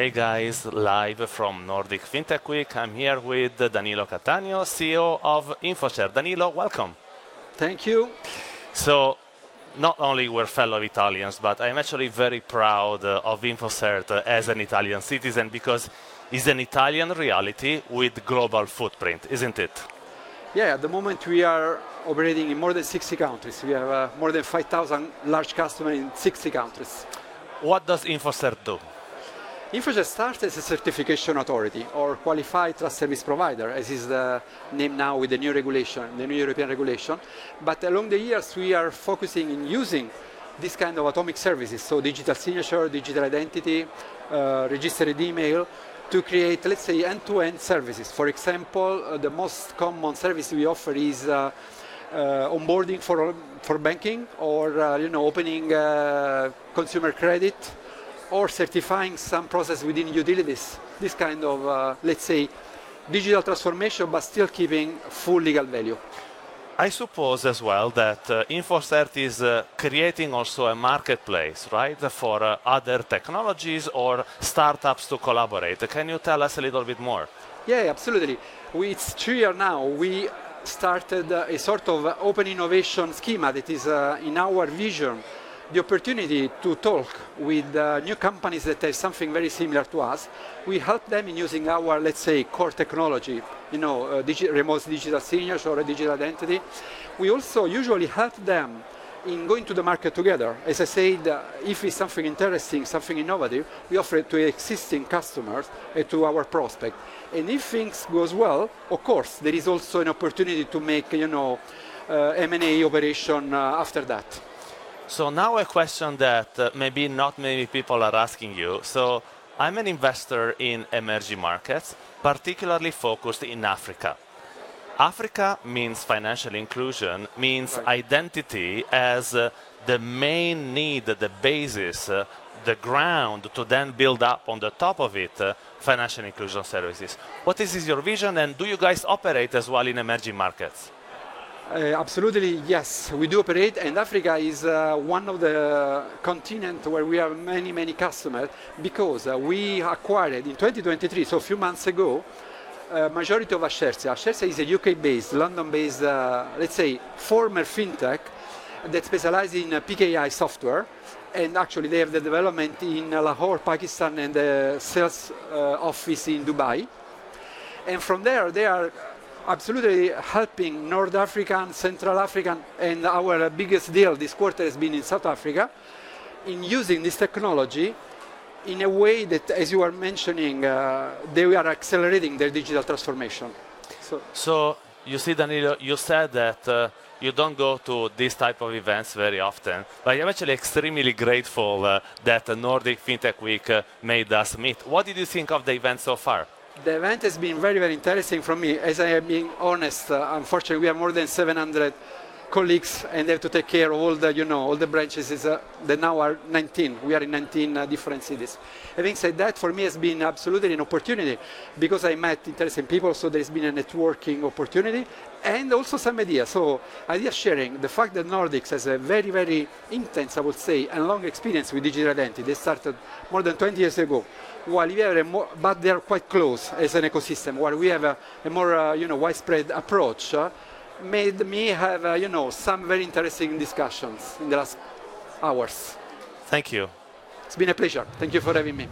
Hey guys, live from Nordic FinTech Week. I'm here with Danilo Cattaneo, CEO of InfoCert. Danilo, welcome. Thank you. So, not only we're fellow Italians, but I'm actually very proud of InfoCert as an Italian citizen because it's an Italian reality with global footprint, isn't it? Yeah, at the moment we are operating in more than 60 countries. We have uh, more than 5,000 large customers in 60 countries. What does InfoCert do? InfoCert started as a certification authority or qualified trust service provider, as is the name now with the new regulation, the new European regulation. But along the years, we are focusing in using this kind of atomic services, so digital signature, digital identity, uh, registered email, to create, let's say, end-to-end services. For example, uh, the most common service we offer is uh, uh onboarding for, for banking or, uh, you know, opening uh, consumer credit or certifying some process within utilities. This kind of, uh, let's say, digital transformation, but still keeping full legal value. I suppose as well that uh, InfoCert is uh, creating also a marketplace, right, for uh, other technologies or startups to collaborate. Can you tell us a little bit more? Yeah, absolutely. We, it's two years now. We started uh, a sort of open innovation schema that is uh, in our vision the opportunity to talk with uh, new companies that have something very similar to us. We help them in using our, let's say, core technology, you know, uh, digi remote digital signature or a digital identity. We also usually help them in going to the market together. As I said, uh, if it's something interesting, something innovative, we offer it to existing customers and to our prospect. And if things goes well, of course, there is also an opportunity to make, you know, uh, M&A operation uh, after that. So now a question that uh, maybe not many people are asking you. So I'm an investor in emerging markets, particularly focused in Africa. Africa means financial inclusion, means right. identity as uh, the main need, the basis, uh, the ground to then build up on the top of it uh, financial inclusion services. What is, is your vision and do you guys operate as well in emerging markets? Uh, absolutely, yes. We do operate, and Africa is uh, one of the continents where we have many, many customers because uh, we acquired in 2023, so a few months ago, uh, majority of Ascertia. Ascertia is a UK-based, London-based, uh, let's say, former fintech that specializes in uh, PKI software, and actually they have the development in Lahore, Pakistan, and the sales office in Dubai. And from there, they are absolutely helping North African, Central African, and our biggest deal this quarter has been in South Africa, in using this technology in a way that, as you are mentioning, uh, they are accelerating their digital transformation. So, so you see, Danilo, you said that uh, you don't go to this type of events very often, but I'm actually extremely grateful uh, that Nordic FinTech Week uh, made us meet. What did you think of the event so far? The event has been very, very interesting for me. As I am being honest, uh, unfortunately, we have more than 700 colleagues and they have to take care of all the, you know, all the branches. Is, uh, that now are 19. We are in 19 uh, different cities. Having said that, for me, has been absolutely an opportunity because I met interesting people. So there's been a networking opportunity and also some ideas. So idea sharing. The fact that Nordics has a very, very intense, I would say, and long experience with digital identity. They started more than 20 years ago while we have a more, but they are quite close as an ecosystem, while we have a, a more, uh, you know, widespread approach, uh, made me have, uh, you know, some very interesting discussions in the last hours. Thank you. It's been a pleasure. Thank you for having me.